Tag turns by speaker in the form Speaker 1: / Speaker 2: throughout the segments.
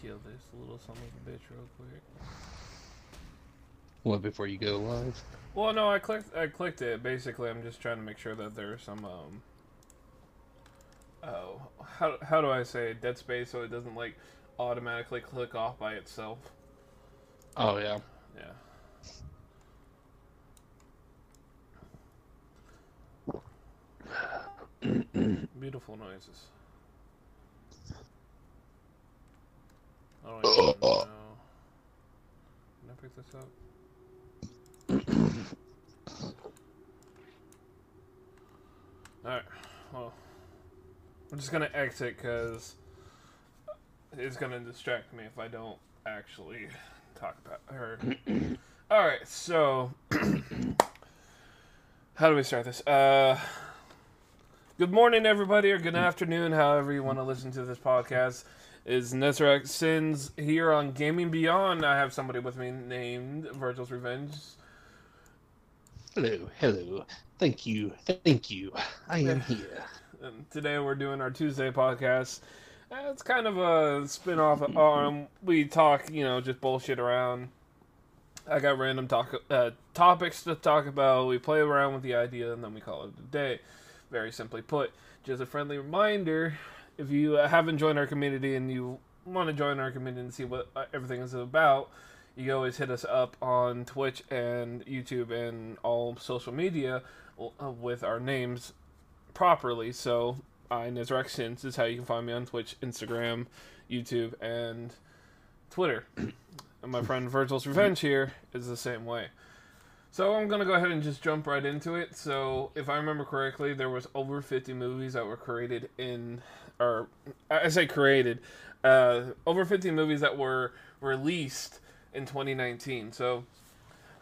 Speaker 1: kill this little son of a bitch real quick.
Speaker 2: What before you go live?
Speaker 1: Well, no, I clicked. I clicked it. Basically, I'm just trying to make sure that there's some. Um, oh, how how do I say it? dead space so it doesn't like automatically click off by itself.
Speaker 2: Oh yeah.
Speaker 1: Yeah. Beautiful noises. I don't even know. Can I pick this up? Alright, well, I'm just gonna exit because it's gonna distract me if I don't actually talk about her. Alright, so how do we start this? Uh good morning everybody or good afternoon, however you want to listen to this podcast. Is Nezrak Sins here on Gaming Beyond. I have somebody with me named Virgil's Revenge.
Speaker 2: Hello, hello. Thank you, thank you. I am here.
Speaker 1: And today we're doing our Tuesday podcast. Uh, It's kind of a spin off. Um, we talk, you know, just bullshit around. I got random talk uh, topics to talk about. We play around with the idea, and then we call it a day. Very simply put, just a friendly reminder: if you uh, haven't joined our community and you want to join our community and see what uh, everything is about, you can always hit us up on Twitch and YouTube and all social media uh, with our names properly. So, I Nizrak Sins is how you can find me on Twitch, Instagram, YouTube, and Twitter. and my friend Virgil's Revenge here is the same way. So I'm gonna go ahead and just jump right into it. So if I remember correctly, there was over 50 movies that were created in, or I say created, uh, over 50 movies that were released in 2019. So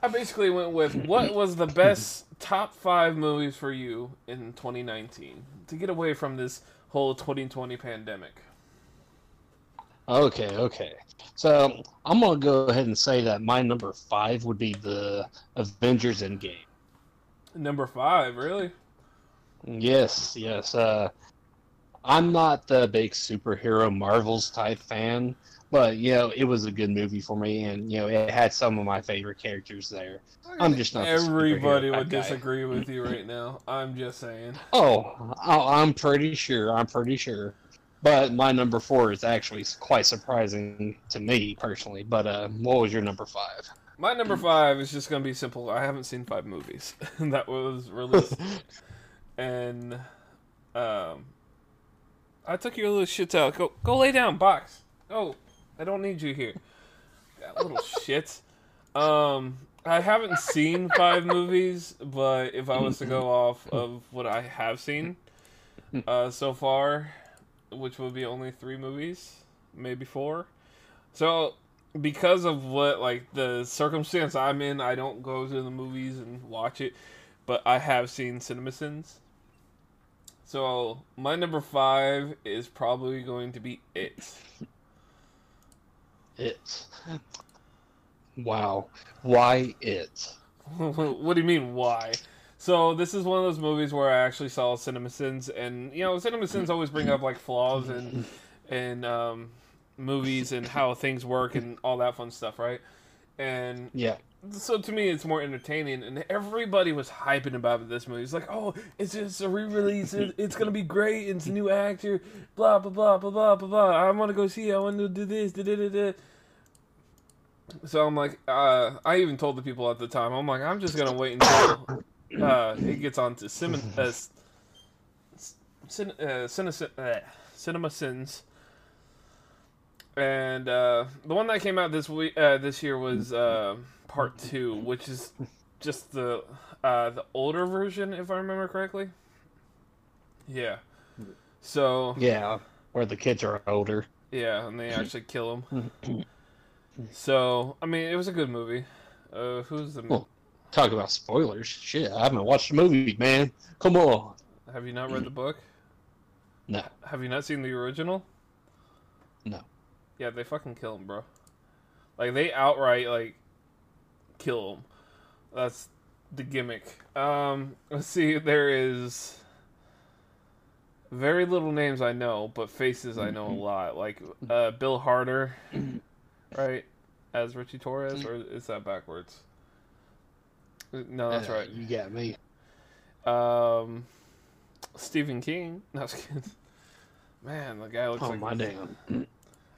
Speaker 1: I basically went with what was the best top five movies for you in 2019 to get away from this whole 2020 pandemic.
Speaker 2: Okay, okay. So I'm gonna go ahead and say that my number five would be the Avengers Endgame.
Speaker 1: Number five, really?
Speaker 2: Yes, yes. Uh, I'm not the big superhero Marvels type fan, but you know it was a good movie for me, and you know it had some of my favorite characters there. I'm just not.
Speaker 1: Everybody would disagree with you right now. I'm just saying.
Speaker 2: Oh, I'm pretty sure. I'm pretty sure. But my number four is actually quite surprising to me personally. But uh, what was your number five?
Speaker 1: My number five is just gonna be simple. I haven't seen five movies that was released, and um, I took your little shits out. Go, go lay down, box. Go. I don't need you here. That little shit. Um, I haven't seen five movies, but if I was to go off of what I have seen uh, so far, which will be only three movies, maybe four. So because of what like the circumstance I'm in, I don't go to the movies and watch it, but I have seen CinemaSins. So my number five is probably going to be it.
Speaker 2: It. Wow. Why it?
Speaker 1: what do you mean why? So this is one of those movies where I actually saw CinemaSins, and you know CinemaSins always bring up like flaws and in um, movies and how things work and all that fun stuff, right? And
Speaker 2: Yeah.
Speaker 1: so to me, it's more entertaining, and everybody was hyping about this movie. It's like, oh, it's just a re-release. It's gonna be great. It's a new actor. Blah blah blah blah blah blah blah. I want to go see. it. I want to do this. Da, da, da, da. So I'm like, uh, I even told the people at the time, I'm like, I'm just gonna wait until uh, it gets on to Sim- uh, s- cin- uh, Cine- uh, Cinema Sins. And uh, the one that came out this week, uh, this year was uh, part two, which is just the uh, the older version, if I remember correctly. Yeah. So
Speaker 2: Yeah. Where the kids are older.
Speaker 1: yeah, and they actually kill him. So I mean, it was a good movie. Uh, who's the?
Speaker 2: Well, Talk about spoilers. Shit, I haven't watched the movie, man. Come on.
Speaker 1: Have you not read the book?
Speaker 2: No.
Speaker 1: Have you not seen the original?
Speaker 2: No.
Speaker 1: Yeah, they fucking kill him, bro. Like they outright like kill him. That's the gimmick. Um, let's see. There is. Very little names I know, but faces I know a lot. Like uh, Bill Hader, right? As Richie Torres, or is that backwards? No, that's
Speaker 2: Uh,
Speaker 1: right.
Speaker 2: You got me.
Speaker 1: Um, Stephen King. No, I was kidding. Man, the guy looks
Speaker 2: Oh
Speaker 1: like
Speaker 2: my damn.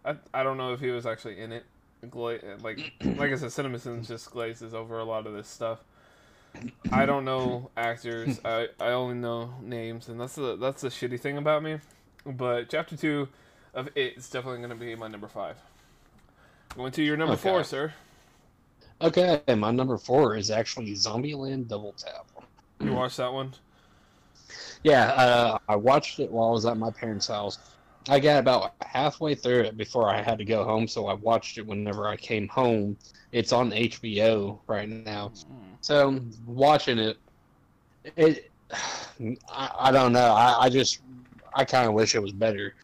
Speaker 1: I, I don't know if he was actually in it. Gla- like like I said, CinemaSins just glazes over a lot of this stuff. I don't know actors. I, I only know names, and that's the that's the shitty thing about me. But chapter two of it is definitely going to be my number five. Going to your number
Speaker 2: Okay.
Speaker 1: four, sir.
Speaker 2: Okay, my number four is actually Zombieland Double Tap.
Speaker 1: You watched that one?
Speaker 2: Yeah, uh, I watched it while I was at my parents' house. I got about halfway through it before I had to go home, so I watched it whenever I came home. It's on HBO right now. So watching it, it I, I don't know. I, I just I kind of wish it was better.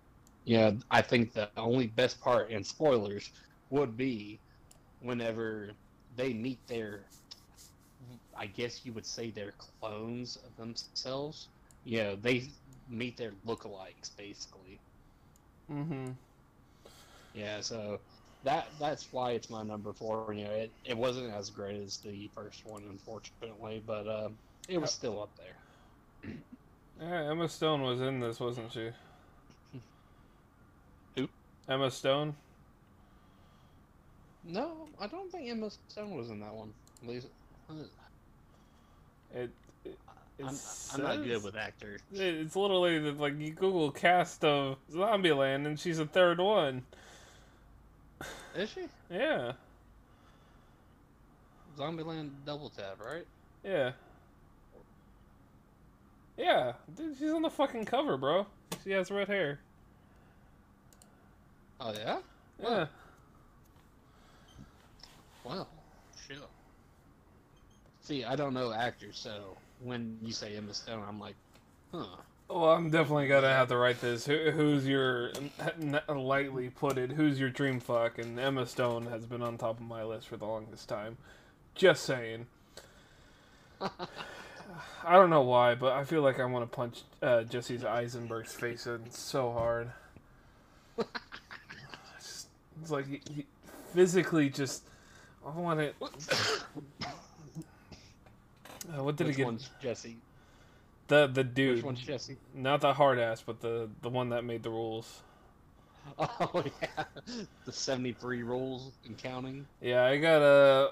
Speaker 2: You know, I think the only best part, and spoilers, would be whenever they meet their, I guess you would say their clones of themselves. You know, they meet their lookalikes basically.
Speaker 1: Mm-hmm.
Speaker 2: Yeah, so that that's why it's my number four. You know, it, it wasn't as great as the first one, unfortunately, but uh, it was still up there.
Speaker 1: Yeah, Emma Stone was in this, wasn't she?
Speaker 2: Who?
Speaker 1: Emma Stone.
Speaker 2: No, I don't think Emma Stone was in that one. At least,
Speaker 1: It. it it
Speaker 2: I'm, I'm not good with actors.
Speaker 1: It's literally the, like you Google cast of Zombieland and she's the third one.
Speaker 2: Is she?
Speaker 1: Yeah,
Speaker 2: Zombieland Double Tap, right?
Speaker 1: yeah, yeah. Dude, she's on the fucking cover, bro. She has red hair.
Speaker 2: Oh yeah.
Speaker 1: Yeah.
Speaker 2: Wow. Well, shit. See, I don't know actors, so when you say Emma Stone, I'm like, huh.
Speaker 1: Well, I'm definitely gonna have to write this. Who, who's your lightly put it? Who's your dream fuck? And Emma Stone has been on top of my list for the longest time. Just saying. I don't know why, but I feel like I want to punch uh, Jesse Eisenberg's face in so hard. It's, just- it's like he, he physically just. I want it. Uh, what did
Speaker 2: Which
Speaker 1: he get?
Speaker 2: one's Jesse?
Speaker 1: The the dude.
Speaker 2: Which one's Jesse?
Speaker 1: Not the hard ass, but the the one that made the rules.
Speaker 2: Oh yeah, the seventy-three rules and counting.
Speaker 1: Yeah, I got a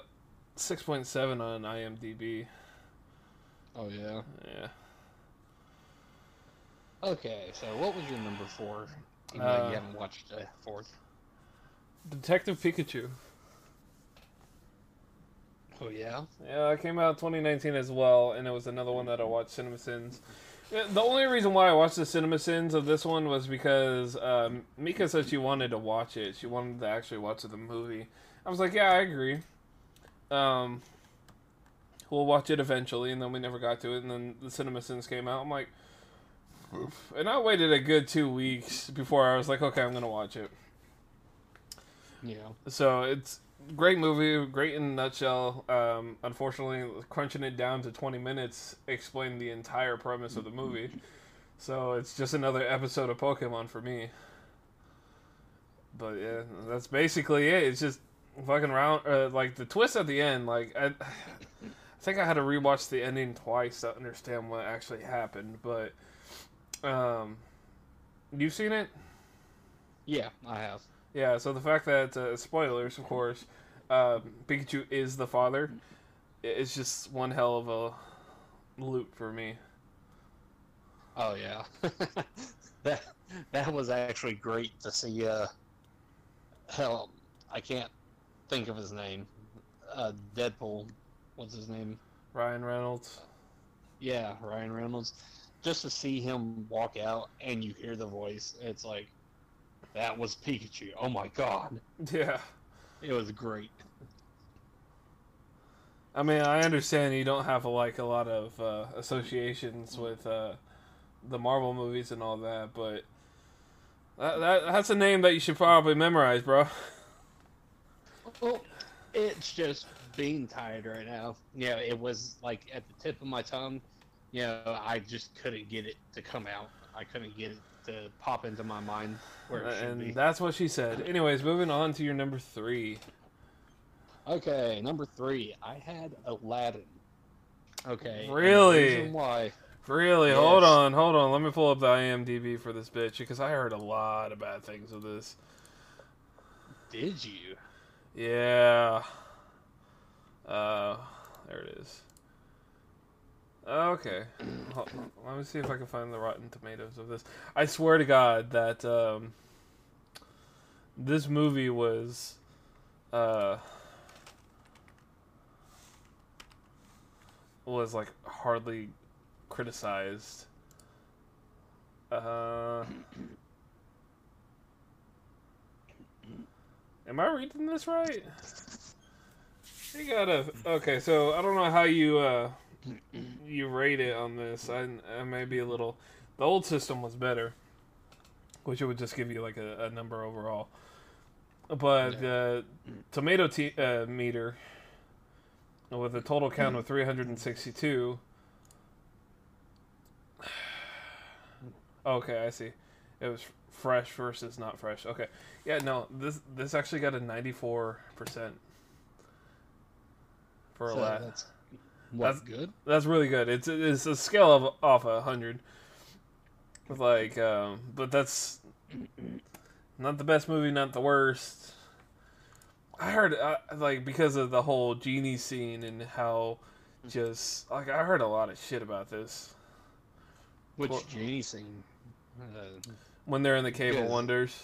Speaker 1: six point seven on IMDb.
Speaker 2: Oh yeah.
Speaker 1: Yeah.
Speaker 2: Okay, so what was your number four? Even
Speaker 1: Uh,
Speaker 2: you haven't watched the fourth.
Speaker 1: Detective Pikachu.
Speaker 2: Oh yeah.
Speaker 1: Yeah, it came out 2019 as well, and it was another one that I watched CinemaSins. Yeah, The only reason why I watched the CinemaSins of this one was because um, Mika said she wanted to watch it. She wanted to actually watch the movie. I was like, yeah, I agree. Um, we'll watch it eventually, and then we never got to it. And then the CinemaSins came out. I'm like, Oof. and I waited a good two weeks before I was like, okay, I'm gonna watch it.
Speaker 2: Yeah.
Speaker 1: So it's great movie, great in a nutshell. Um, unfortunately, crunching it down to 20 minutes explained the entire premise of the movie. So it's just another episode of Pokemon for me. But yeah, that's basically it. It's just fucking round, uh, like the twist at the end. Like I, I think I had to rewatch the ending twice to understand what actually happened. But um, you've seen it?
Speaker 2: Yeah, I have.
Speaker 1: Yeah, so the fact that uh, spoilers, of course, um, Pikachu is the father, it's just one hell of a loop for me.
Speaker 2: Oh yeah. that that was actually great to see. Uh, hell, I can't think of his name. Uh, Deadpool. What's his name?
Speaker 1: Ryan Reynolds.
Speaker 2: Yeah, Ryan Reynolds. Just to see him walk out and you hear the voice, it's like that was Pikachu. Oh my god,
Speaker 1: Yeah,
Speaker 2: it was great.
Speaker 1: I mean, I understand you don't have like a lot of uh, associations with uh, the Marvel movies and all that, but that, that that's a name that you should probably memorize, bro.
Speaker 2: Well, it's just being tired right now. You know, it was like at the tip of my tongue. You know, I just couldn't get it to come out. I couldn't get it to pop into my mind where it should
Speaker 1: and
Speaker 2: be.
Speaker 1: that's what she said. Anyways, moving on to your number three.
Speaker 2: Okay, number three, I had Aladdin. Okay.
Speaker 1: Really?
Speaker 2: why?
Speaker 1: Really? Hold on, hold on. Let me pull up the IMDb for this bitch because I heard a lot of bad things of this.
Speaker 2: Did you?
Speaker 1: Yeah. Uh, there it is. Okay. Let me see if I can find the Rotten Tomatoes of this. I swear to God that um, this movie was uh, was like hardly criticized. Uh, am I reading this right? You gotta. Okay, so I don't know how you uh you rate it on this. I, I may be a little. The old system was better, which it would just give you like a, a number overall. But the tomato t- uh, meter with a total count of 362. Okay, I see. It was fresh versus not fresh. Okay, yeah, no, this this actually got a 94 percent for
Speaker 2: So
Speaker 1: Aladdin.
Speaker 2: that's what
Speaker 1: That's-
Speaker 2: good.
Speaker 1: That's really good. It's it's a scale of off a hundred. Like, um, but that's not the best movie, not the worst. I heard uh, like because of the whole genie scene and how just like I heard a lot of shit about this
Speaker 2: Which
Speaker 1: Well-
Speaker 2: genie scene? Uh,
Speaker 1: when they're in the Cave of Wonders.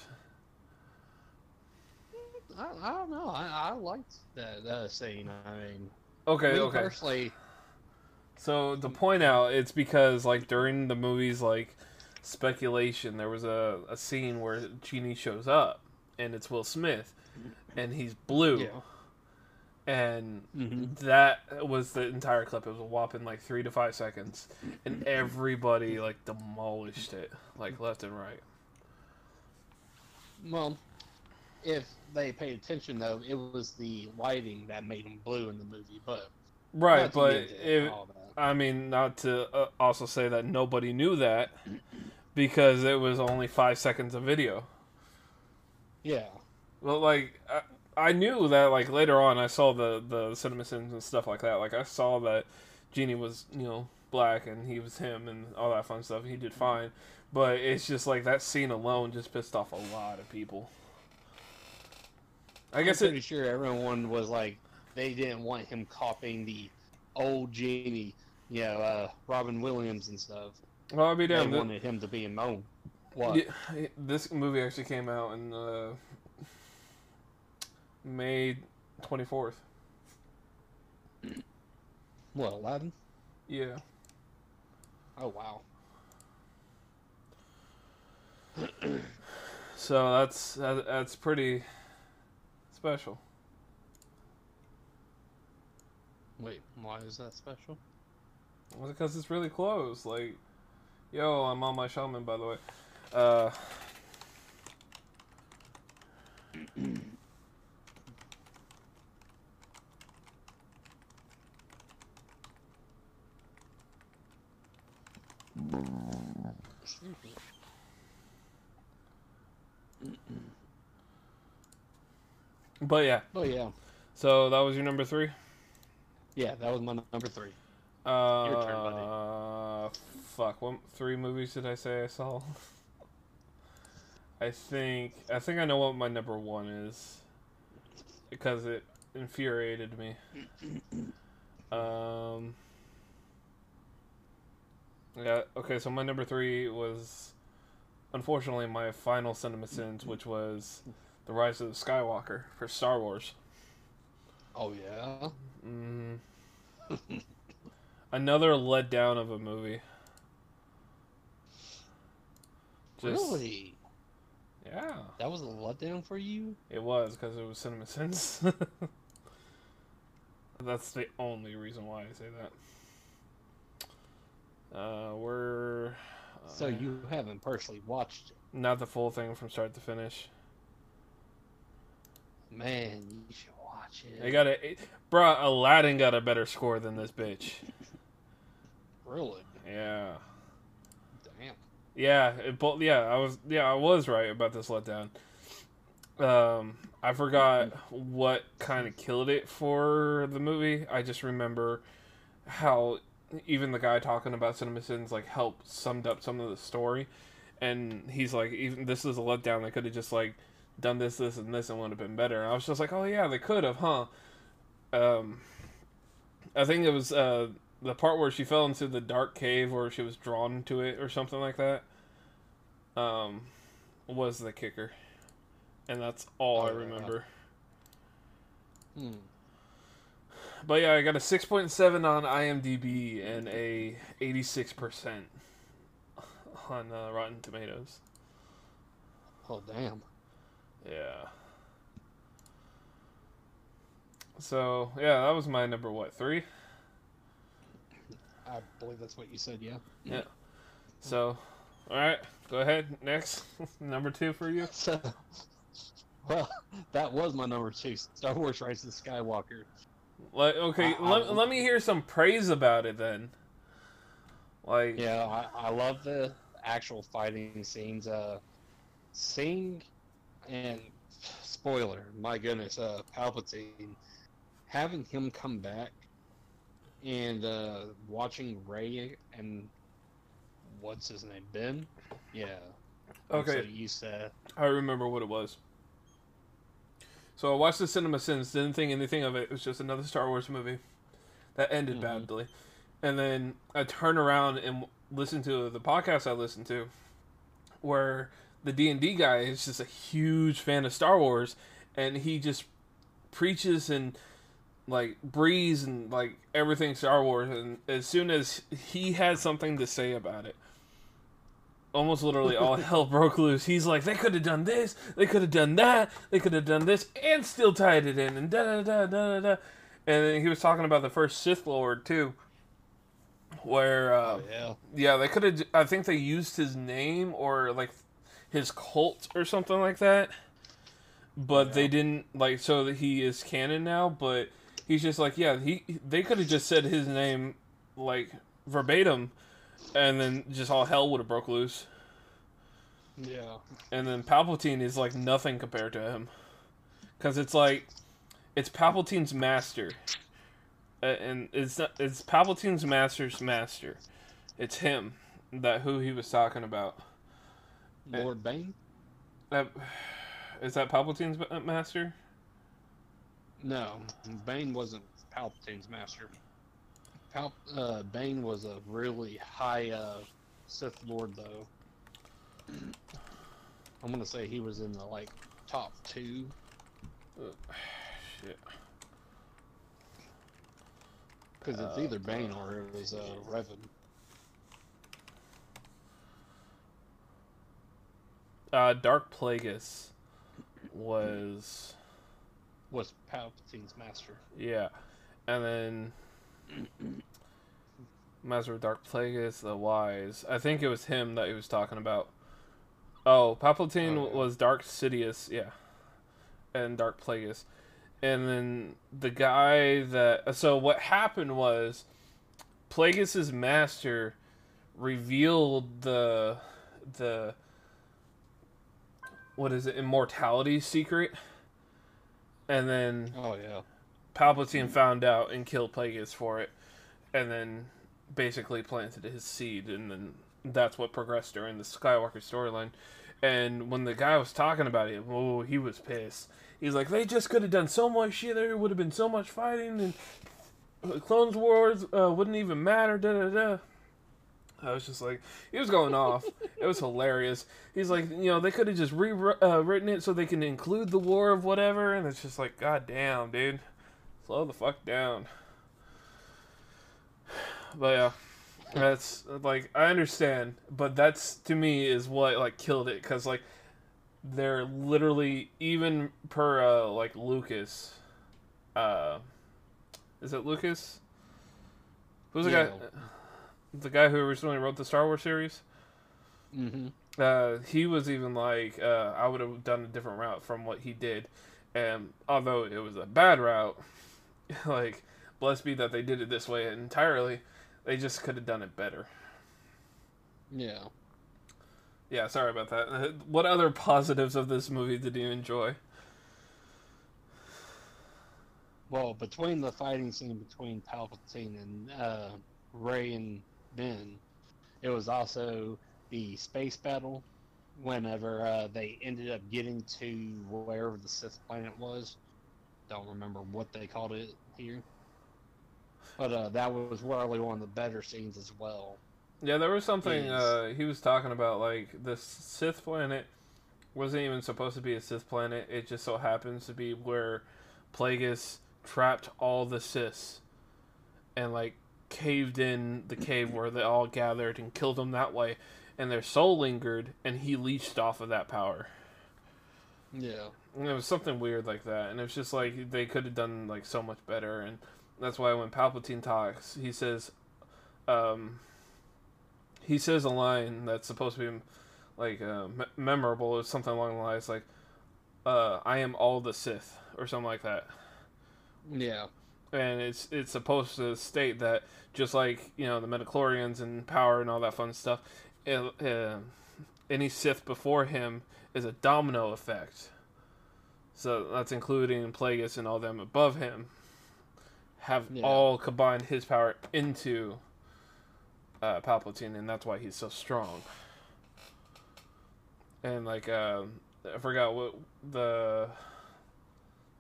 Speaker 2: I, I don't know. I, I liked that uh, scene. I mean,
Speaker 1: Okay,
Speaker 2: me
Speaker 1: okay.
Speaker 2: personally,
Speaker 1: So to point out, it's because like during the movie's like speculation, there was a, a scene where Genie shows up, and it's Will Smith, and he's blue,
Speaker 2: yeah.
Speaker 1: and
Speaker 2: Mhm.
Speaker 1: that was the entire clip. It was a whopping like three to five seconds, and everybody like demolished it, like left and right.
Speaker 2: Well, if they paid attention, though, it was the lighting that made him blue in the movie. But
Speaker 1: Right, but. I mean, not to uh, also say that nobody knew that because it was only five seconds of video.
Speaker 2: yeah,
Speaker 1: Well, like I, I knew that like later on I saw the the cinema sins and stuff like that. Like I saw that Genie was you know black and he was him and all that fun stuff. He did fine, but it's just like that scene alone just pissed off a lot of people. I guess
Speaker 2: I'm
Speaker 1: it.
Speaker 2: pretty sure everyone was like they didn't want him copying the old genie, you know, uh, Robin Williams and stuff.
Speaker 1: Well, I'll be
Speaker 2: They wanted him to be a known. What?
Speaker 1: Yeah, this movie actually came out in uh, May twenty fourth.
Speaker 2: What Aladdin?
Speaker 1: Yeah.
Speaker 2: Oh wow.
Speaker 1: So that's that, that's pretty special.
Speaker 2: Wait, why is that special?
Speaker 1: Well, because it's really close. Like, yo, I'm on my shaman, by the way. Uh. But yeah,
Speaker 2: Oh yeah,
Speaker 1: so that was your number three.
Speaker 2: yeah, that was my number three.
Speaker 1: Uh,
Speaker 2: Your turn, buddy.
Speaker 1: Fuck, what three movies did I say I saw? I think I think I know what my number one is because it infuriated me. Um. Yeah. Okay. So my number three was, unfortunately, my final cinema sins, which was, the Rise of the Skywalker for Star Wars.
Speaker 2: Oh yeah.
Speaker 1: Mm. Another letdown of a movie. Just-
Speaker 2: really?
Speaker 1: Yeah,
Speaker 2: That was a letdown for you?
Speaker 1: it was because it was Cinema Sins. That's the only reason why I say that. Uh, we're uh,
Speaker 2: So you haven't personally watched it?
Speaker 1: not the full thing from start to finish.
Speaker 2: Man, you should watch it.
Speaker 1: They got a, bruh. Aladdin got a better score than this bitch.
Speaker 2: Really?
Speaker 1: Yeah,
Speaker 2: Damn.
Speaker 1: Yeah, it, yeah, I was yeah, I was right about this letdown. Um, I forgot what kind of killed it for the movie. I just remember how even the guy talking about Cinema Sins like helped summed up some of the story, and he's like, even this is a letdown. They could have just like done this, this, and this, and would have been better. And I was just like, oh yeah, they could have, huh? Um, I think it was uh the part where she fell into the dark cave, or she was drawn to it, or something like that. Um, was the kicker, and that's all
Speaker 2: Oh,
Speaker 1: I
Speaker 2: yeah.
Speaker 1: remember.
Speaker 2: Hmm.
Speaker 1: But yeah, I got a 6.7 on IMDb and a 86% on uh, Rotten Tomatoes.
Speaker 2: Oh damn.
Speaker 1: Yeah. So, yeah, that was my number, what, three?
Speaker 2: I believe that's what you said. Yeah. Yeah.
Speaker 1: So, alright, go ahead. Next. number two for you.
Speaker 2: So, well, that was my number two. Star Wars: Rise of the Skywalker.
Speaker 1: Like, okay,
Speaker 2: I- I-
Speaker 1: let, let me hear some praise about it then. Like,
Speaker 2: Yeah, I, I love the actual fighting scenes. Uh, seeing and spoiler, my goodness, uh, Palpatine having him come back and uh, watching Rey and what's his name, Ben? Yeah.
Speaker 1: Okay.
Speaker 2: so used to.
Speaker 1: I remember what it was. So I watched the Cinema Sins, didn't think anything of it. It was just another Star Wars movie that ended
Speaker 2: Mhm.
Speaker 1: badly. And then I turn around and listen to the podcast I listened to, where the D and D guy is just a huge fan of Star Wars, and he just preaches and like breathes and like everything Star Wars. And as soon as he had something to say about it, almost literally all hell broke loose. He's like, they could have done this, they could have done that, they could have done this, and still tied it in, and da da da da da da. And then he was talking about the first Sith Lord too, where uh,
Speaker 2: Oh yeah.
Speaker 1: yeah, they could have. I think they used his name or like his cult or something like that, but they didn't like so that he is canon now. But he's just like, yeah, he they could have just said his name like verbatim, and then just all hell would have broke loose.
Speaker 2: Yeah.
Speaker 1: And then Palpatine is like nothing compared to him, because it's like it's Palpatine's master, and it's not, it's Palpatine's master's master. It's him that who he was talking about. Eh.
Speaker 2: Lord Bane?
Speaker 1: That, is that Palpatine's master?
Speaker 2: No, Bane wasn't Palpatine's master. Pal- uh, Bane was a really high uh, Sith Lord, though. I'm gonna say he was in the like top two.
Speaker 1: Shit.
Speaker 2: Because it's
Speaker 1: Uh,
Speaker 2: either Bane or it was uh, Revan.
Speaker 1: Uh, Darth Plagueis was
Speaker 2: Was Palpatine's master.
Speaker 1: yeah, and then Master of Darth Plagueis, the Wise. I think it was him that he was talking about. Oh, Palpatine
Speaker 2: Oh, yeah.
Speaker 1: was Darth Sidious, yeah, and Darth Plagueis, and then the guy that. So what happened was, Plagueis's master revealed the the what is it immortality secret, and then
Speaker 2: Oh yeah.
Speaker 1: Palpatine found out and killed Plagueis for it, and then basically planted his seed, and then that's what progressed during the Skywalker storyline. And when the guy was talking about it, oh, he was pissed. He's like, they just could have done so much shit. There would have been so much fighting, and Clones Wars uh, wouldn't even matter. Da da da. I was just like, he was going off. it was hilarious. He's like, you know, they could have just rewritten uh, it so they can include the war of whatever, and it's just like, god damn, dude, slow the fuck down. But yeah, that's like I understand, but that's to me is what like killed it because like they're literally even per uh, like Lucas, uh, is it Lucas? Who's the guy? The guy who originally wrote the Star Wars series.
Speaker 2: Mm-hmm.
Speaker 1: Uh, he was even like, uh, I would have done a different route from what he did, and although it was a bad route, like, blessed be that they did it this way entirely. They just could have done it better.
Speaker 2: Yeah.
Speaker 1: Yeah, sorry about that. What other positives of this movie did you enjoy?
Speaker 2: Well, between the fighting scene between Palpatine and uh, Rey and It was also the space battle. Whenever uh, they ended up getting to wherever the Sith planet was, don't remember what they called it here, but uh, that was probably one of the better scenes as well.
Speaker 1: Yeah, there was something uh, he was talking about, like the Sith planet wasn't even supposed to be a Sith planet. It just so happens to be where Plagueis trapped all the Siths and like caved in the cave where they all gathered and killed them that way. And their soul lingered, and he leached off of that power.
Speaker 2: Yeah,
Speaker 1: And it was something weird like that, and it's just like they could have done like so much better, and that's why when Palpatine talks, he says, um, he says a line that's supposed to be like uh, me- memorable, or something along the lines like, uh, "I am all the Sith" or something like that,
Speaker 2: yeah,
Speaker 1: and it's it's supposed to state that just like you know the Midichlorians and power and all that fun stuff, it, uh, any Sith before him is a domino effect. So that's including Plagueis and all them above him have
Speaker 2: Yeah.
Speaker 1: all combined his power into uh, Palpatine, and that's why he's so strong. And like uh, I forgot what the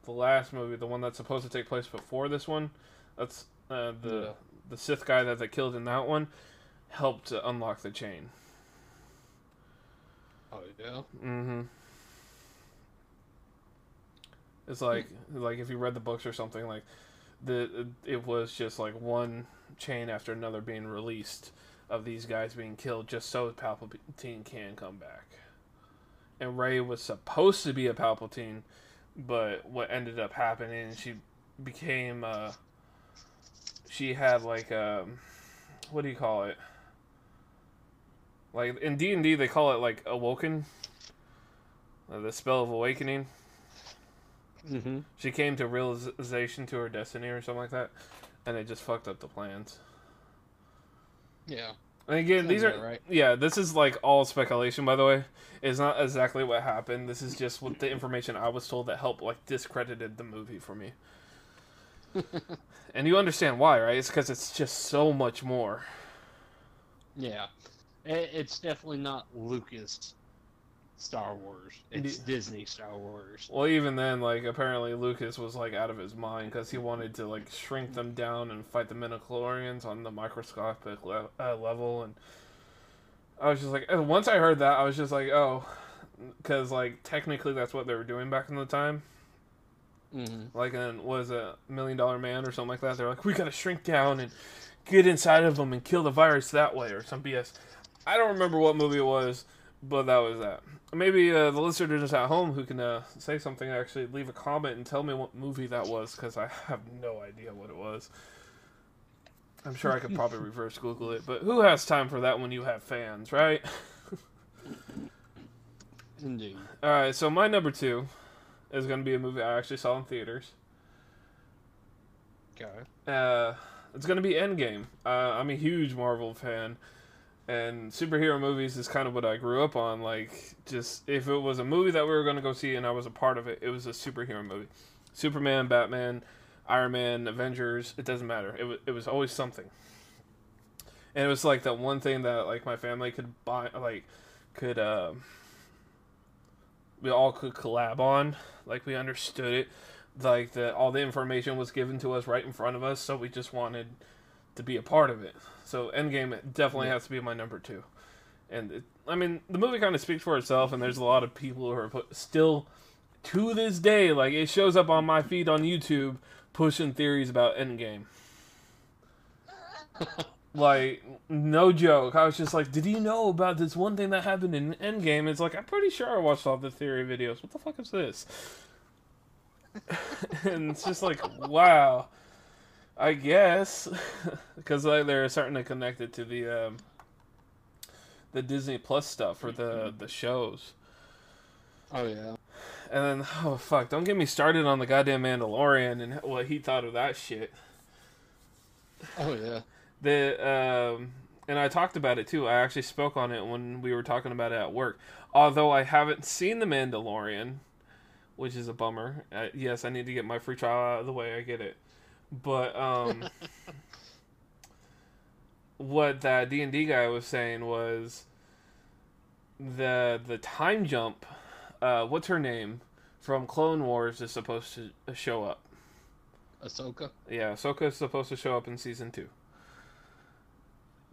Speaker 1: the last movie, the one that's supposed to take place before this one, that's uh, the
Speaker 2: Yeah.
Speaker 1: the Sith guy that they killed in that one helped to unlock the chain.
Speaker 2: oh yeah,
Speaker 1: Mm-hmm. It's like like if you read the books or something like the it was just like one chain after another being released of these guys being killed just so Palpatine can come back. And Rey was supposed to be a Palpatine, but what ended up happening she became uh she had like um what do you call it? Like in D and D, they call it like awoken, uh, the spell of awakening.
Speaker 2: mm-hmm.
Speaker 1: She came to realization to her destiny or something like that, and it just fucked up the plans.
Speaker 2: yeah,
Speaker 1: And again, these are
Speaker 2: right.
Speaker 1: yeah. This is like all speculation, by the way. It's not exactly what happened. This is just what the information I was told that helped like discredited the movie for me. and you understand why, right? It's because it's just so much more.
Speaker 2: yeah. It's definitely not Lucas Star Wars. It's
Speaker 1: Yeah.
Speaker 2: Disney Star Wars.
Speaker 1: Well, even then, like apparently Lucas was like out of his mind because he wanted to like shrink them down and fight the Midichlorians on the microscopic le- uh, level, and I was just like, and once I heard that, I was just like, oh, because like technically that's what they were doing back in the time.
Speaker 2: Mm-hmm.
Speaker 1: Like, in was a Million Dollar Man or something like that. They're like, we gotta shrink down and get inside of them and kill the virus that way or some BS. I don't remember what movie it was, but that was that. Maybe uh, the listeners at home who can uh, say something actually leave a comment and tell me what movie that was because I have no idea what it was. I'm sure I could probably reverse Google it, but who has time for that when you have fans, right?
Speaker 2: Indeed.
Speaker 1: All right, so my number two is going to be a movie I actually saw in theaters.
Speaker 2: Okay.
Speaker 1: Uh, it's gonna be Endgame. Uh, I'm a huge Marvel fan, and superhero movies is kind of what I grew up on. Like, just if it was a movie that we were gonna go see and I was a part of it, it was a superhero movie. Superman, Batman, Iron Man, Avengers. It doesn't matter. It was it was always something. And it was like that one thing that like my family could buy, like could uh, we all could collab on. Like we understood it like the all the information was given to us right in front of us, so we just wanted to be a part of it. So Endgame definitely
Speaker 2: Yeah.
Speaker 1: has to be my number two. And it, I mean, the movie kind of speaks for itself, and there's a lot of people who are put, still to this day, like it shows up on my feed on YouTube, pushing theories about Endgame. like no joke, I was just like, "Did you know about this one thing that happened in Endgame?" It's like I'm pretty sure I watched all the theory videos. What the fuck is this? and it's just like, wow. I guess because like, they're starting to connect it to the um, the Disney Plus stuff for the the shows.
Speaker 2: Oh yeah.
Speaker 1: And then, oh fuck! Don't get me started on the goddamn Mandalorian and what he thought of that shit.
Speaker 2: Oh yeah.
Speaker 1: The um, and I talked about it too. I actually spoke on it when we were talking about it at work. Although I haven't seen The Mandalorian, which is a bummer. Uh, yes, I need to get my free trial out of the way. I get it, but um, what that D and D guy was saying was the the time jump. Uh, what's her name from Clone Wars is supposed to show up.
Speaker 2: Ahsoka.
Speaker 1: Yeah, Ahsoka is supposed to show up in season two.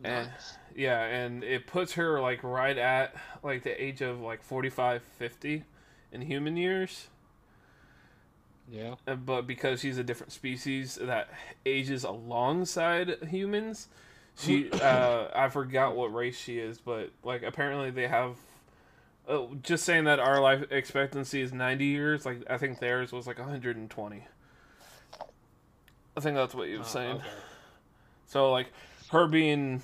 Speaker 1: And yeah, and it puts her like right at like the age of like 45, 50 in human years.
Speaker 2: Yeah.
Speaker 1: Uh, But because she's a different species that ages alongside humans, she uh I forgot what race she is, but like apparently they have uh, just saying that our life expectancy is 90 years, like I think theirs was like 120. I think that's what you were
Speaker 2: Oh,
Speaker 1: saying.
Speaker 2: okay.
Speaker 1: So like her being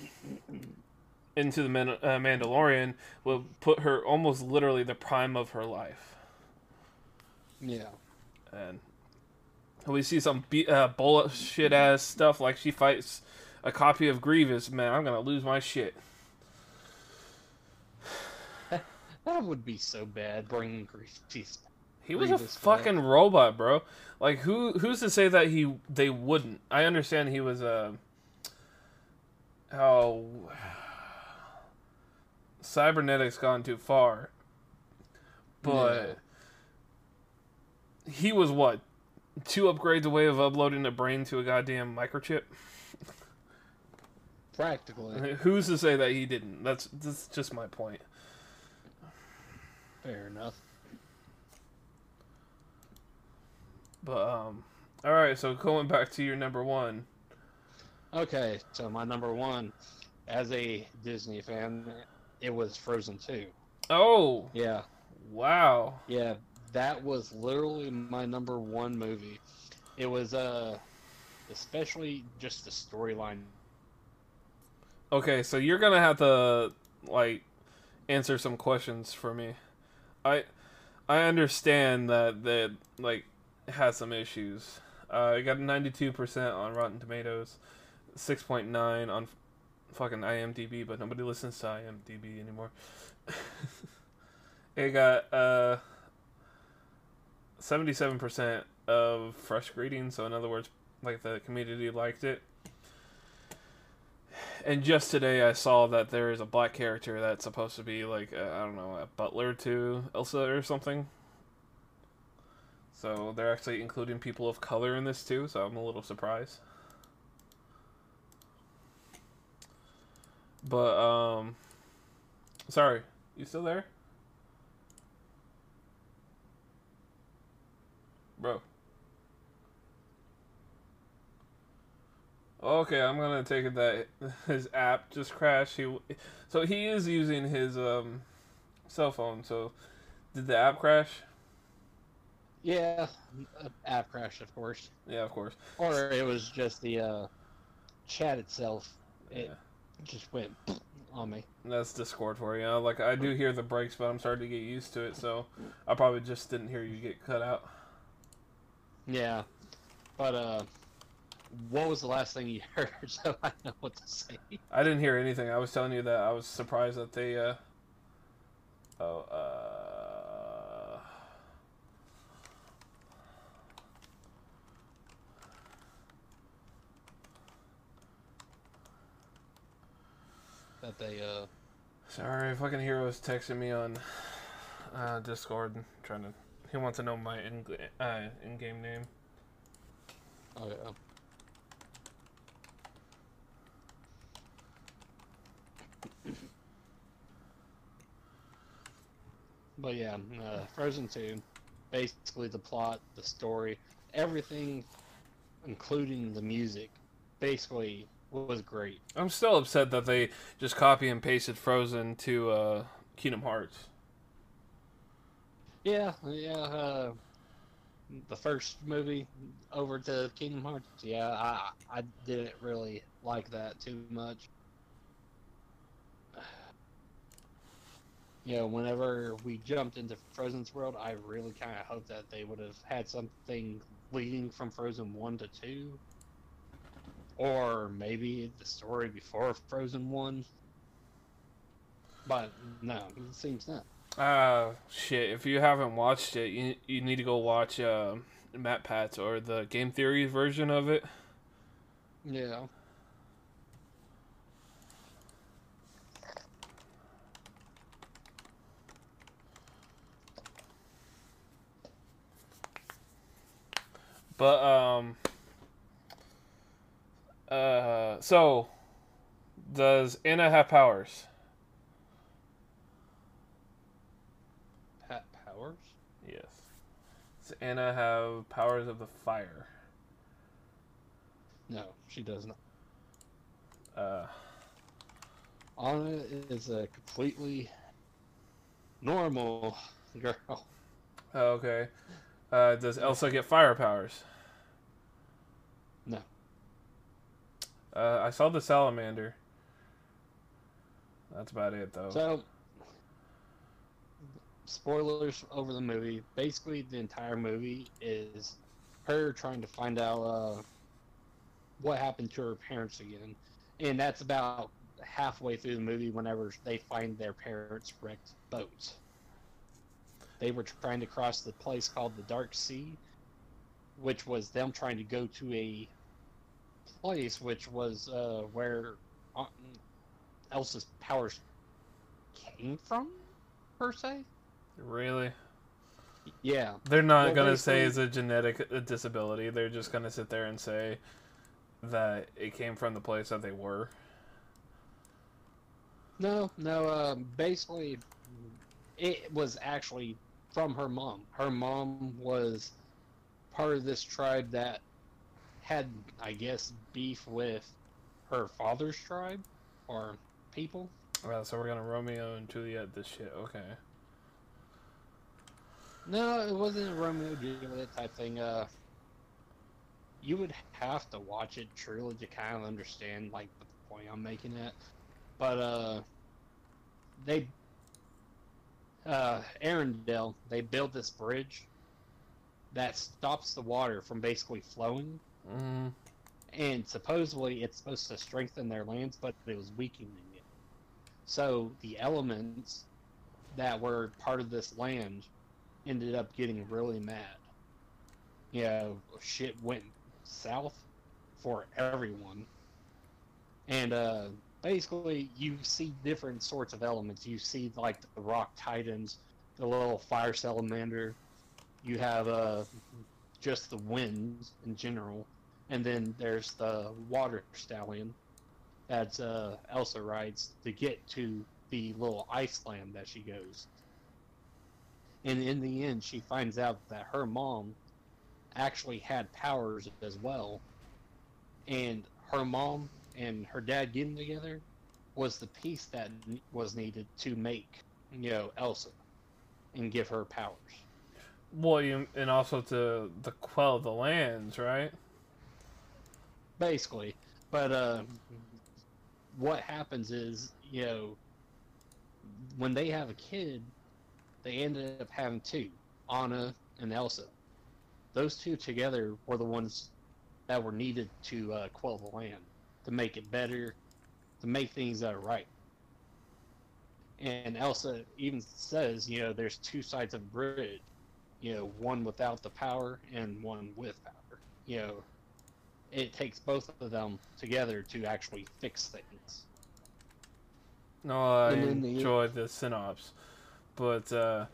Speaker 1: into the Man- uh, Mandalorian will put her almost literally the prime of her life,
Speaker 2: Yeah.
Speaker 1: And we see some be- uh, bullshit ass stuff like she fights a copy of Grievous. Man, I'm gonna lose my shit.
Speaker 2: That would be so bad. Bringing Grievous.
Speaker 1: He was a
Speaker 2: Grievous back.
Speaker 1: fucking robot, bro. Like who who's to say that he they wouldn't? I understand he was a how cybernetics gone too far. But he was what? Two upgrades away of uploading a brain to a goddamn microchip.
Speaker 2: Practically.
Speaker 1: Who's to say that he didn't? That's that's just my point.
Speaker 2: Fair enough.
Speaker 1: But um all right, so going back to your number 1.
Speaker 2: Okay, so my number one, as a Disney fan, it was Frozen 2.
Speaker 1: Oh,
Speaker 2: Yeah,
Speaker 1: wow.
Speaker 2: yeah, that was literally my number one movie. It was, uh, especially just the storyline.
Speaker 1: Okay, so you're gonna have to like answer some questions for me. I I understand that that like has some issues. Uh, it got 92% on Rotten Tomatoes, 6.9 on fucking IMDb, but nobody listens to IMDb anymore. it got uh 77% of fresh greetings, so in other words, like the community liked it. And just today, I saw that there is a black character that's supposed to be like I I don't know a butler to Elsa or something. So they're actually including people of color in this too. So I'm a little surprised. But um, sorry, you still there, bro? Okay, I'm gonna take it that his app just crashed. He, so he is using his um, cell phone. So, did the app crash?
Speaker 2: Yeah, uh, app crash, of course.
Speaker 1: Yeah, of course.
Speaker 2: Or it was just the, uh, chat itself. It
Speaker 1: Yeah,
Speaker 2: just went on me.
Speaker 1: that's Discord for you. Like I do hear the breaks, but I'm starting to get used to it. So, I probably just didn't hear you get cut out.
Speaker 2: Yeah, but, uh, what was the last thing you heard so I know what to say?
Speaker 1: I didn't hear anything. I was telling you that I was surprised that they. Uh, oh, uh.
Speaker 2: That they, uh,
Speaker 1: Sorry, fucking hero's texting me on uh, Discord, trying to. He wants to know my in uh, in game name.
Speaker 2: oh, yeah. But yeah, uh, Frozen 2, basically the plot, the story, everything, including the music, basically was great.
Speaker 1: I'm still upset that they just copy and pasted Frozen to uh, Kingdom Hearts.
Speaker 2: Yeah, yeah. Uh, the first movie over to Kingdom Hearts. Yeah, I I didn't really like that too much. You know, whenever we jumped into Frozen's world, I really kind of hoped that they would have had something leading from Frozen one to two, or maybe the story before Frozen One. But no, it seems not.
Speaker 1: Uh, shit. If you haven't watched it, you you need to go watch uh, MatPat's or the Game Theory version of it.
Speaker 2: Yeah.
Speaker 1: But um, uh, so does Anna have powers?
Speaker 2: Pat Powers?
Speaker 1: Yes. Does Anna have powers of the fire?
Speaker 2: No, she does not.
Speaker 1: Uh,
Speaker 2: Anna is a completely normal girl.
Speaker 1: okay. Uh, does Elsa get fire powers?
Speaker 2: No.
Speaker 1: Uh, I saw the salamander. That's about it, though.
Speaker 2: So, spoilers over the movie. Basically, the entire movie is her trying to find out uh, what happened to her parents again, and that's about halfway through the movie. Whenever they find their parents' wrecked boat, they were trying to cross the place called the Dark Sea, which was them trying to go to a place which was uh, where Elsa's powers came from, per se.
Speaker 1: Really?
Speaker 2: Yeah.
Speaker 1: They're not
Speaker 2: Well,
Speaker 1: gonna say it's a genetic uh, disability. They're just gonna sit there and say that it came from the place that they were.
Speaker 2: No, no. Uh, basically, it was actually from her mom. Her mom was part of this tribe that had, I guess, beef with her father's tribe or people.
Speaker 1: Well, so we're gonna Romeo and Juliet this shit. Okay.
Speaker 2: No, it wasn't a Romeo Juliet type thing. Uh, you would have to watch it truly to kind of understand like the point I'm making it. But uh, they, uh, Arendelle, they built this bridge that stops the water from basically flowing,
Speaker 1: Mm,
Speaker 2: and supposedly it's supposed to strengthen their lands, but it was weakening it. So the elements that were part of this land ended up getting really mad. You know, shit went south for everyone. And uh, basically, you see different sorts of elements. You see, like, the rock titans, the little fire salamander. You have uh, just the winds in general. And then there's the water stallion that uh, Elsa rides to get to the little ice land that she goes. And in the end, she finds out that her mom actually had powers as well. And her mom and her dad getting together was the piece that was needed to make, you know, Elsa and give her powers.
Speaker 1: well, you and also to the quell the lands, right?
Speaker 2: basically. But uh, what happens is, you know, when they have a kid, they ended up having two, Anna and Elsa. Those two together were the ones that were needed to uh, quell the land, to make it better, to make things uh, right. And Elsa even says, you know, there's two sides of a bridge, you know, one without the power and one with power. You know, it takes both of them together to actually fix things.
Speaker 1: No, I
Speaker 2: And the-
Speaker 1: enjoyed the synopsis, but uh,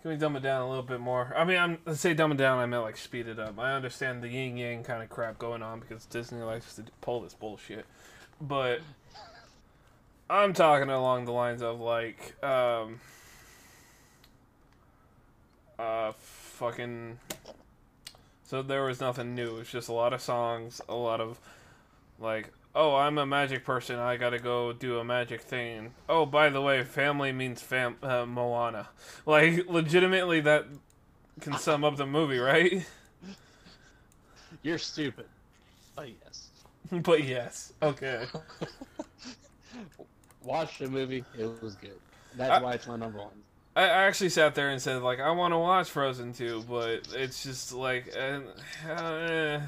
Speaker 1: can we dumb it down a little bit more? I mean, I'm I say dumb it down. I meant like speed it up. I understand the yin yang kind of crap going on because Disney likes to pull this bullshit, but I'm talking along the lines of like, um, uh, fucking. So there was nothing new. It's just a lot of songs, a lot of like oh, I'm a magic person. I gotta go do a magic thing. Oh, by the way, family means fam uh, Moana. Like, legitimately, that can sum up the movie, right?
Speaker 2: You're stupid. Oh yes.
Speaker 1: but yes, okay.
Speaker 2: Watch the movie. It was good. That's
Speaker 1: I-
Speaker 2: why it's my number one.
Speaker 1: I I actually sat there and said like I want to watch Frozen 2, but it's just like, uh, uh,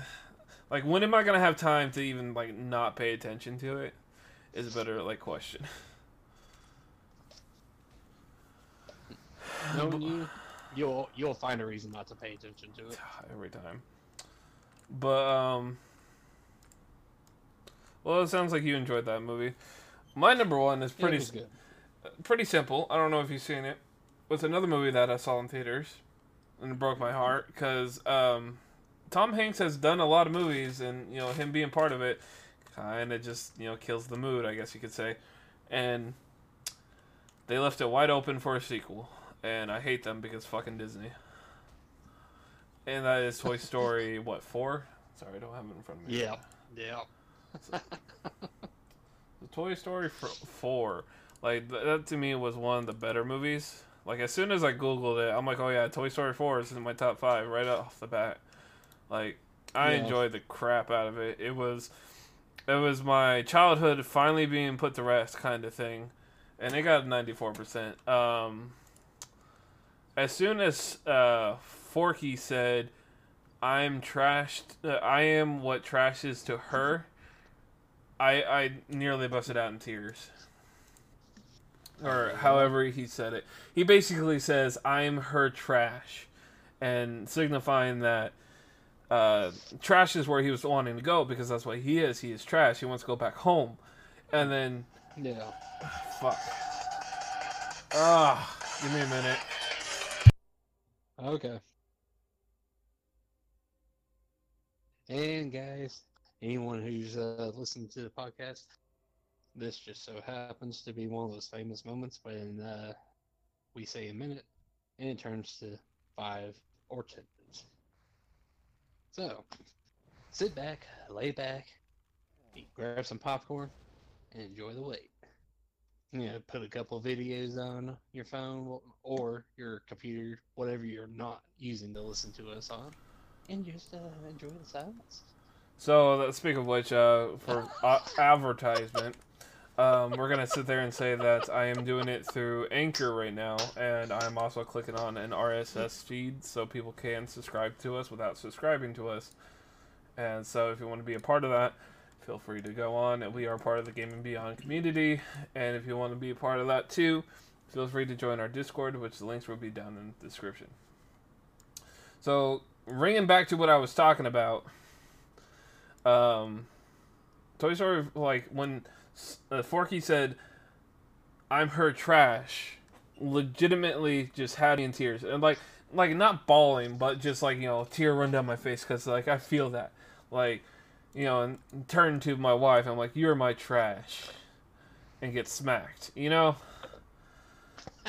Speaker 1: like when am I gonna have time to even like not pay attention to it? Is a better like question.
Speaker 2: Knowing you, you'll you'll find a reason not to pay attention to it.
Speaker 1: Every time. But um. Well, it sounds like you enjoyed that movie. My number one is pretty
Speaker 2: good.
Speaker 1: pretty simple. I don't know if you've seen it. It's another movie that I saw in theaters, and it broke my heart because um, Tom Hanks has done a lot of movies, and you know him being part of it kind of just you know kills the mood, I guess you could say. And they left it wide open for a sequel, and I hate them because fucking Disney. And that is Toy Story what four? Sorry, I don't have it in front of me.
Speaker 2: Yeah, yeah.
Speaker 1: The Toy Story f- 4, like that to me was one of the better movies. Like as soon as I googled it, I'm like, oh yeah, Toy Story 4 is in my top five right off the bat. Like I
Speaker 2: Yeah.
Speaker 1: enjoyed the crap out of it. It was, it was my childhood finally being put to rest kind of thing, and it got 94%. Um, as soon as uh, Forky said, "I'm trashed," uh, I am what trash is to her. I I nearly busted out in tears. Or however he said it. He basically says, I'm her trash. And signifying that uh, trash is where he was wanting to go because that's what he is. He is trash. He wants to go back home. And then,
Speaker 2: Yeah.
Speaker 1: fuck. Ah, give me a minute.
Speaker 2: Okay. And guys, anyone who's uh, listening to the podcast, this just so happens to be one of those famous moments when uh, we say a minute and it turns to five or ten. So, sit back, lay back, eat, grab some popcorn, and enjoy the wait. You know, put a couple videos on your phone or your computer, whatever you're not using to listen to us on, and just uh, enjoy the silence.
Speaker 1: So, uh, speak of which, uh, for uh, advertisement, um, we're gonna sit there and say that I am doing it through Anchor right now, and I'm also clicking on an RSS feed so people can subscribe to us without subscribing to us. And so, if you want to be a part of that, feel free to go on. We are part of the Game and Beyond community, and if you want to be a part of that too, feel free to join our Discord, which the links will be down in the description. So, ringing back to what I was talking about um, Toy Story, like when uh, Forky said, "I'm her trash," legitimately just had me in tears, and like, like not bawling, but just like you know, tear run down my face because like I feel that, like, you know, and turn to my wife, I'm like, "You're my trash," and get smacked, you know.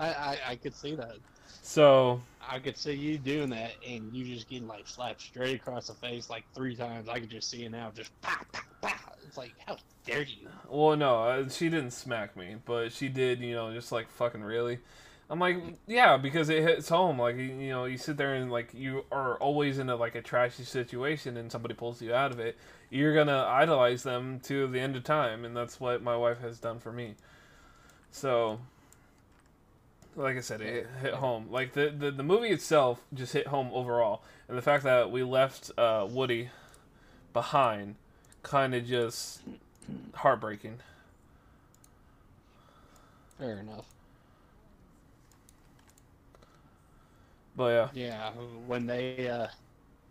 Speaker 2: I, I I could see that.
Speaker 1: So
Speaker 2: I could see you doing that, and you just getting like slapped straight across the face like three times. I could just see it now, just pa pa pa. It's like, how dare you?
Speaker 1: Well, no, uh, she didn't smack me, but she did, you know, just like fucking really. I'm like, yeah, because it hits home. Like, you you know, you sit there and like you are always in a like a trashy situation, and somebody pulls you out of it. You're gonna idolize them to the end of time, and that's what my wife has done for me. So, like I said, it hit home. Like the the, the movie itself just hit home overall, and the fact that we left uh, Woody behind, kind of just heartbreaking.
Speaker 2: Fair enough.
Speaker 1: But yeah.
Speaker 2: Yeah, when they uh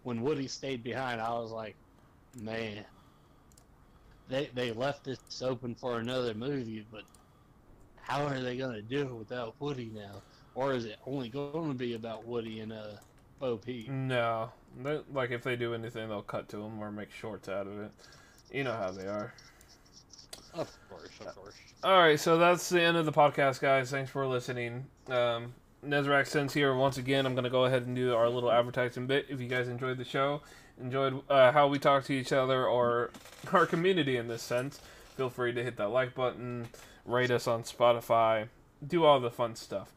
Speaker 2: when Woody stayed behind, I was like, man, they they left this open for another movie, but how are they gonna do it without Woody now? Or is it only going to be about Woody and uh Bo Peep?
Speaker 1: No, they, like if they do anything, they'll cut to them or make shorts out of it. You know how they are.
Speaker 2: Of course, of course.
Speaker 1: All right, so that's the end of the podcast, guys. Thanks for listening. Um, Nezrak Sense here once again. I'm gonna go ahead and do our little advertising bit. If you guys enjoyed the show, enjoyed uh, how we talk to each other or our community in this sense, feel free to hit that like button, rate us on Spotify, do all the fun stuff.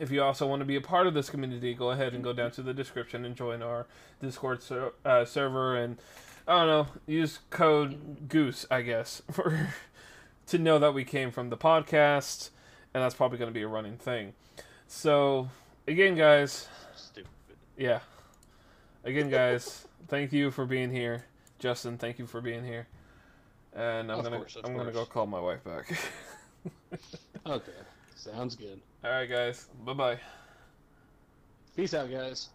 Speaker 1: If you also want to be a part of this community, go ahead and go down to the description and join our Discord ser- uh, server and I don't know, use code Goose, I guess, for to know that we came from the podcast, and that's probably going to be a running thing. So, again, guys,
Speaker 2: Stupid.
Speaker 1: yeah. Again, guys, thank you for being here, Justin. Thank you for being here. And I'm
Speaker 2: Of
Speaker 1: gonna
Speaker 2: course,
Speaker 1: I'm gonna go call my wife back.
Speaker 2: Okay, Sounds good.
Speaker 1: All right, guys. Bye bye.
Speaker 2: Peace out, guys.